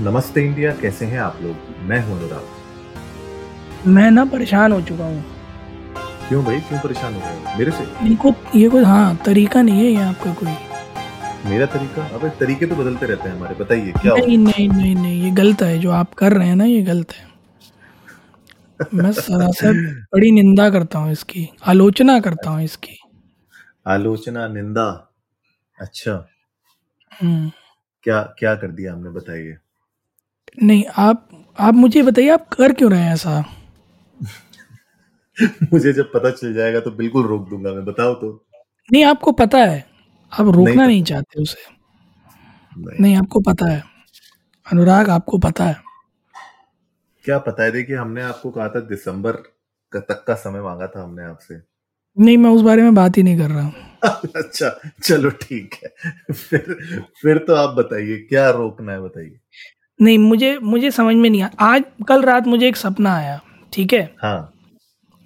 नमस्ते इंडिया कैसे हैं आप लोग? मैं हूँ अनुराग। मैं ना परेशान हो चुका हूँ। क्यों भाई? क्यों परेशान हो गए हो? मेरे से? इनको ये कोई हाँ तरीका नहीं है ये आपका कोई। मेरा तरीका? अबे तरीके तो बदलते रहते हैं हमारे बताइए क्या हो नहीं नहीं नहीं नहीं ये गलत है जो आप कर रहे हैं ना ये गलत है। मैं सरासर बड़ी निंदा करता हूँ इसकी आलोचना करता हूँ इसकी। आलोचना निंदा? अच्छा। हम्म, क्या क्या कर दिया हमने बताइए। नहीं आप आप मुझे बताइए आप कर क्यों रहे हैं ऐसा? मुझे जब पता चल जाएगा तो बिल्कुल रोक दूँगा मैं बताओ तो। नहीं आपको पता है आप रोकना नहीं नहीं चाहते उसे। नहीं। नहीं आपको पता है अनुराग आपको पता है। क्या पता है देखिए हमने आपको कहा था दिसंबर का तक का समय मांगा था हमने आपसे। नहीं मैं उस बारे में बात ही नहीं कर रहा। हूँ अच्छा चलो ठीक है। फिर फिर तो आप बताइए क्या रोकना है बताइए। नहीं मुझे मुझे समझ में नहीं आया आज कल रात मुझे एक सपना आया ठीक है? हाँ।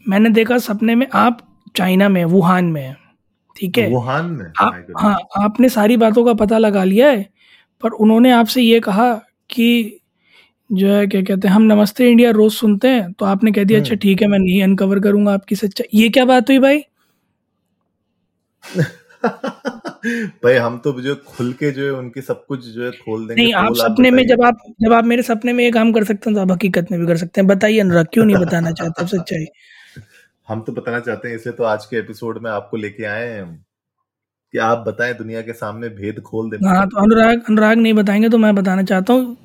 मैंने देखा सपने में आप चाइना में वुहान में हैं, ठीक है? वुहान में? आप हाँ आपने सारी बातों का पता लगा लिया है पर उन्होंने आपसे ये कहा कि जो है क्या कहते हैं हम नमस्ते इंडिया रोज सुनते हैं तो आपने कह दिया अच्छा हम्म ठीक है मैं नहीं अनकवर करूँगा आपकी सच्चाई ये क्या बात हुई भाई? भाई हम तो जो खुल के जो है उनके सब कुछ जो है खोल देंगे नहीं आप सपने में जब आप जब आप मेरे सपने में ये काम कर सकते हैं तो आप हकीकत में भी कर सकते हैं। बताइए अनुराग क्यों नहीं बताना चाहते? आप सच्चाई। हम तो बताना चाहते हैं इसे तो आज के एपिसोड में आपको लेके आए हैं हम। कि आप बताएँ दुनिया के सामने भेद खोल दें। हाँ तो अनुराग अनुराग नहीं बताएँगे तो मैं बताना चाहता हूँ।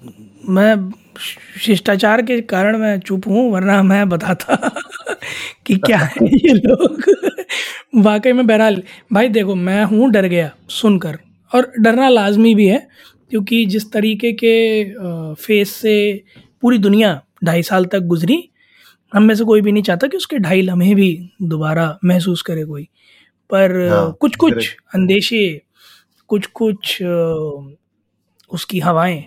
मैं शिष्टाचार के कारण मैं चुप हूँ, वरना मैं बताता कि क्या है ये लोग। वाकई में बहरहाल, भाई देखो, मैं हूँ डर गया सुनकर। और डरना लाजमी भी है, क्योंकि जिस तरीके के फेस से पूरी दुनिया ढाई साल तक गुजरी, हम में से कोई भी नहीं चाहता कि उसके ढाई लम्हे भी दोबारा महसूस करे कोई। पर हाँ कुछ कुछ करेक्ट। अंदेशे कुछ कुछ उसकी हवाएँ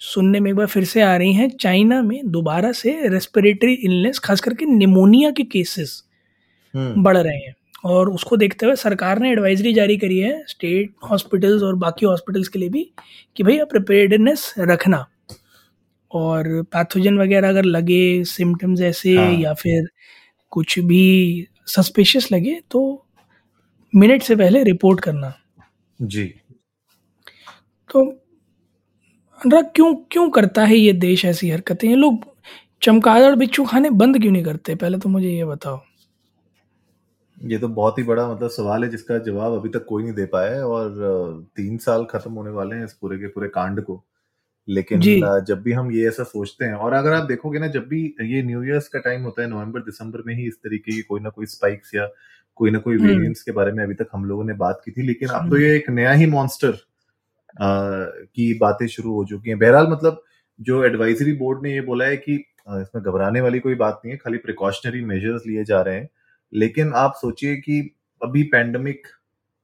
सुनने में एक बार फिर से आ रही हैं। चाइना में दोबारा से रेस्पिरेटरी इलनेस खास करके निमोनिया के केसेस हम्म। बढ़ रहे हैं। और उसको देखते हुए सरकार ने एडवाइजरी जारी करी है स्टेट हॉस्पिटल्स और बाकी हॉस्पिटल्स के लिए भी कि भैया प्रिपेयर्डनेस रखना। और पैथोजन वगैरह अगर लगे सिम्टम्स ऐसे हाँ। या फिर कुछ भी सस्पिशियस लगे तो मिनट से पहले रिपोर्ट करना। जी। तो अनुराग क्यों क्यों करता है ये देश ऐसी हरकतें? ये लोग चमगादड़ बिच्छू खाने बंद क्यों नहीं करते? पहले तो मुझे ये बताओ। ये तो बहुत ही बड़ा मतलब सवाल है जिसका जवाब अभी तक कोई नहीं दे पाया है और तीन साल खत्म होने वाले हैं इस पूरे के पूरे कांड को। लेकिन जब भी हम ये ऐसा सोचते हैं और अगर आप देखोगे ना जब भी ये न्यू ईयर्स का टाइम होता है नवंबर दिसंबर में ही इस तरीके की कोई ना कोई स्पाइक्स या कोई ना कोई हम्म। वेरिएंट्स के बारे में अभी तक हम लोगों ने बात की थी लेकिन अब तो हम्म, ये एक नया ही मॉन्स्टर की बातें शुरू हो चुकी हैं। बहरहाल मतलब जो एडवाइजरी बोर्ड ने ये बोला है कि इसमें घबराने वाली कोई बात नहीं है खाली प्रिकॉशनरी मेजर्स लिए जा रहे हैं। लेकिन आप सोचिए कि अभी पैंडमिक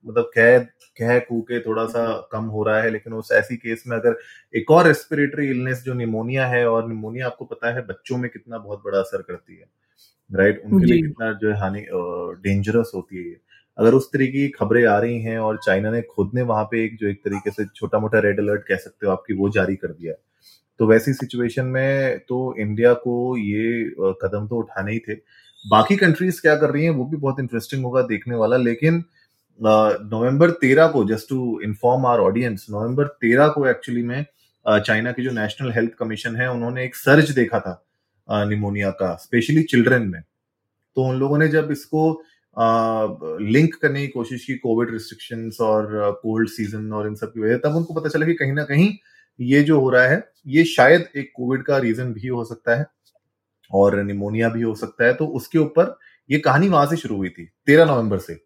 मतलब कह कह कू के थोड़ा सा कम हो रहा है लेकिन उस ऐसी केस में अगर एक और रेस्पिरेटरी इलनेस जो निमोनिया है और निमोनिया आपको पता है बच्चों में कितना बहुत बड़ा असर करती है। राइट उनके लिए कितना जो है हानि डेंजरस होती है अगर उस तरीके की खबरें आ रही हैं और चाइना ने खुद ने वहाँ पे एक जो एक तरीके से छोटा मोटा रेड अलर्ट कह सकते हो आपकी वो जारी कर दिया। तो वैसी सिचुएशन में तो इंडिया को ये कदम तो उठाने ही थे। बाकी कंट्रीज़ क्या कर रही हैं वो भी बहुत इंटरेस्टिंग होगा देखने वाला लेकिन नवंबर तेरह को just to inform our audience नवंबर तेरह को एक्चुअली में चाइना की जो नेशनल हेल्थ कमीशन है उन्होंने एक सर्च देखा था। निमोनिया का, स्पेशली चिल्ड्रन में। तो उन लोगों ने जब इसको लिंक करने की कोशिश की, कोविड रिस्ट्रिक्शंस और कोल्ड सीज़न और इन सब की वजह तब उनको पता चला कि कहीं ना कहीं ये जो हो रहा है, ये शायद एक कोविड का रीजन भी हो सकता है और निमोनिया भी हो सकता है। तो उसके ऊपर ये कहानी वहाँ से शुरू हुई थी, तेरह नवंबर से।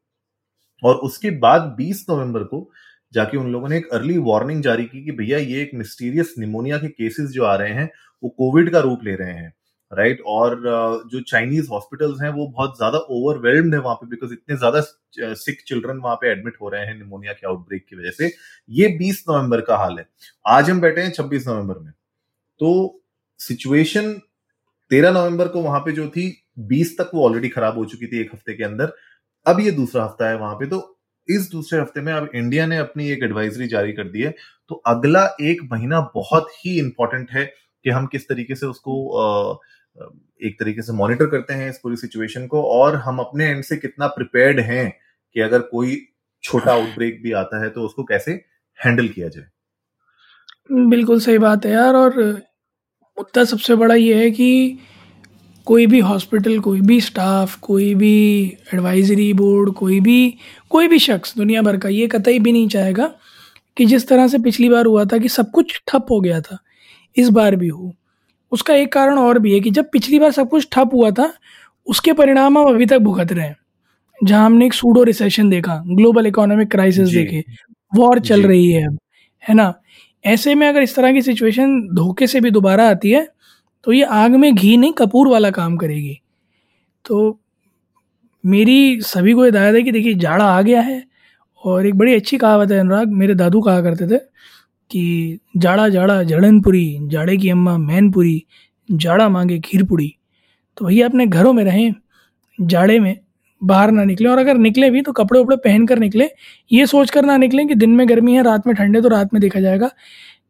और उसके बाद 20 नवंबर को जाके उन लोगों ने एक अर्ली वार्निंग जारी की कि भैया ये एक मिस्टीरियस निमोनिया के केसेस जो आ रहे हैं, वो कोविड का रूप ले रहे हैं। Right right? और जो चाइनीज़ हॉस्पिटल्स हैं, वो बहुत ज़्यादा ओवरवेल्म्ड है वहाँ पे बिकॉज़ इतने ज़्यादा सिक चिल्ड्रन वहाँ पे एडमिट हो रहे हैं निमोनिया के आउटब्रेक की वजह से। ये 20 नवंबर का हाल है। आज हम बैठे हैं 26 नवंबर में। तो सिचुएशन 13 नवंबर को वहाँ पे जो थी 20 तक वो ऑलरेडी खराब हो चुकी थी एक हफ़्ते के अंदर। अब ये दूसरा हफ़्ता है वहाँ पे। तो इस दूसरे हफ़्ते में अब इंडिया ने अपनी एक एडवाइजरी जारी कर दी है। तो अगला एक महीना बहुत ही इंपॉर्टेंट है कि हम किस तरीके से उसको एक तरीके से मॉनिटर करते हैं इस पूरी सिचुएशन को और हम अपने एंड से कितना प्रिपेयर्ड हैं कि अगर कोई छोटा आउटब्रेक भी आता है तो उसको कैसे हैंडल किया जाए। बिल्कुल सही बात है यार और मुद्दा सबसे बड़ा ये है कि कोई भी हॉस्पिटल कोई भी स्टाफ कोई भी एडवाइजरी बोर्ड कोई भी कोई भी शख्स दुनिया भर का ये कतई भी नहीं चाहेगा कि जिस तरह से पिछली बार हुआ था कि सब कुछ ठप हो गया था, इस बार भी हो। उसका एक कारण और भी है कि जब पिछली बार सब कुछ ठप हुआ था उसके परिणाम हम अभी तक भुगत रहे हैं। जहाँ हमने एक सूडो रिसेशन देखा ग्लोबल इकोनॉमिक क्राइसिस देखे वॉर चल रही है अब है ना? ऐसे में अगर इस तरह की सिचुएशन धोखे से भी दोबारा आती है तो ये आग में घी नहीं कपूर वाला काम करेगी। तो मेरी सभी को हिदायत है कि देखिए जाड़ा आ गया है और एक बड़ी अच्छी कहावत है अनुराग मेरे दादू कहा करते थे कि जाड़ा जाड़ा, जड़नपुरी, जाड़े की अम्मा मैनपुरी, जाड़ा मांगे खीरपुरी। तो भैया, अपने घरों में रहें, जाड़े में बाहर ना निकलें, और अगर निकले भी तो कपड़े उपड़े पहन कर निकलें। ये सोच कर ना निकलें कि दिन में गर्मी है, रात में ठंडे तो रात में देखा जाएगा।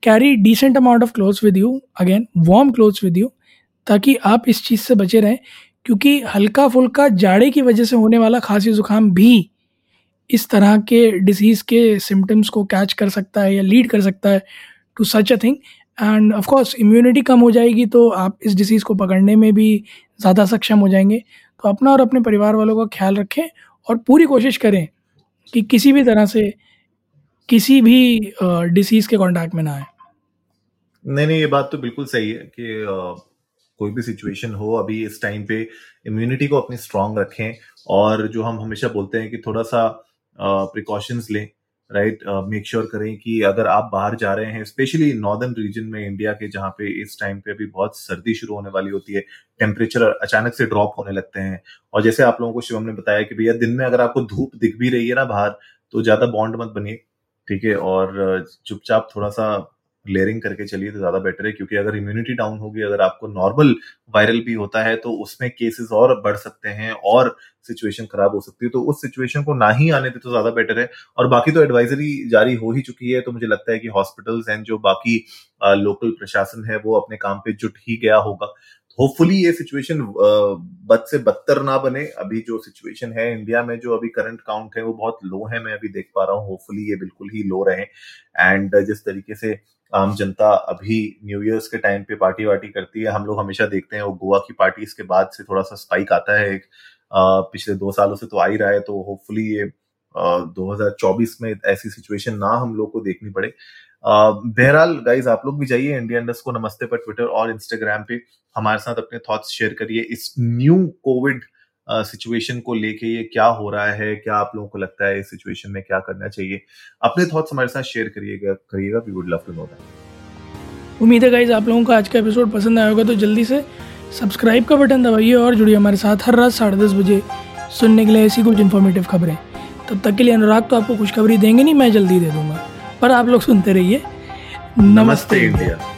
Carry decent amount of clothes with you again warm clothes with you ताकि आप इस चीज़ से बचे रहें, क्योंकि हल्का फुल्का जाड़े की वजह से होने वाला खांसी ज़ुकाम भी इस तरह के डिसीज़ के सिम्टम्स को कैच कर सकता है या लीड कर सकता है to such a thing and of course immunity कम हो जाएगी तो आप इस डिसीज़ को पकड़ने में भी ज़्यादा सक्षम हो जाएँगे। तो अपना और अपने परिवार वालों का ख्याल रखें और पूरी कोशिश करें कि किसी भी तरह से किसी भी डिसीज़ के कांटेक्ट में ना आए। नहीं नहीं, ये बात तो बिल्कुल सही है कि कोई भी सिचुएशन हो, अभी इस टाइम पे इम्यूनिटी को अपनी स्ट्रांग रखें और जो हम हमेशा बोलते हैं कि थोड़ा सा प्रिकॉशंस लें राइट मेक श्योर करें कि अगर आप बाहर जा रहे हैं स्पेशली नॉर्दर्न रीजन में इंडिया के जहाँ पे इस टाइम पे अभी बहुत सर्दी शुरू होने वाली होती है टेम्परेचर अचानक से ड्रॉप होने लगते हैं। और जैसे आप लोगों को शिवम ने बताया कि भैया दिन में अगर आपको धूप दिख भी रही है ना बाहर तो ज़्यादा बॉन्ड मत बनिए, ठीक है? और चुपचाप थोड़ा सा लेयरिंग करके चलिए तो ज़्यादा बेटर है, क्योंकि अगर इम्यूनिटी डाउन होगी अगर आपको नॉर्मल वायरल भी होता है तो उसमें केसेस और बढ़ सकते हैं और सिचुएशन खराब हो सकती है। तो उस सिचुएशन को ना ही आने दे तो ज़्यादा बेटर है। और बाकी तो एडवाइजरी जारी हो ही चुकी है तो मुझे लगता है कि हॉस्पिटल्स एंड जो बाकी लोकल प्रशासन है, वो अपने काम पे जुट ही गया होगा। होपफुली ये सिचुएशन बद से बदतर ना बने। अभी जो सिचुएशन है इंडिया में, जो अभी करंट काउंट है, वो बहुत लो है, मैं अभी देख पा रहा हूँ। होपफुली ये बिल्कुल ही लो रहे। एंड जिस तरीके से आम जनता अभी न्यू ईयर्स के टाइम पे पार्टी वार्टी करती है। हम लोग हमेशा देखते हैं वो गोवा की पार्टी के बाद से थोड़ा सा स्पाइक आता है। एक पिछले दो सालों से तो आ ही रहा है तो होपफुली ये 2024 में ऐसी सिचुएशन ना हम लोग को देखनी पड़े। बहरहाल गाइज़ आप लोग भी जाइए इंडिया इंडस्ट को, नमस्ते पर ट्विटर और इंस्टाग्राम पे। हमारे साथ अपने थॉट्स शेयर करिए। इस न्यू कोविड सिचुएशन को लेके ये क्या हो रहा है क्या आप लोगों को लगता है इस सिचुएशन में क्या करना चाहिए? अपने थॉट्स हमारे साथ शेयर करिएगा करिएगा we would love to know that उम्मीद है गाइज़ आप लोगों को आज का एपिसोड पसंद आया होगा तो जल्दी से सब्सक्राइब का बटन दबाइए और जुड़िए हमारे साथ हर रात साढ़े दस बजे सुनने के लिए ऐसी कुछ इन्फॉर्मेटिव खबरें। तब तक के लिए अनुराग तो आपको खुशखबरी देंगे नहीं मैं जल्दी दे दूँगा। पर आप लोग सुनते रहिए। नमस्ते इंडिया।